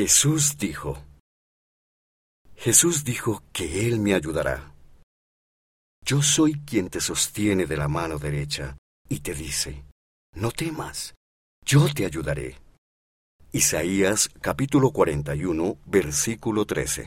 Jesús dijo, Jesús dijo que Él me ayudará. Yo soy quien te sostiene de la mano derecha y te dice, no temas, yo te ayudaré. Isaías capítulo 41, versículo 13.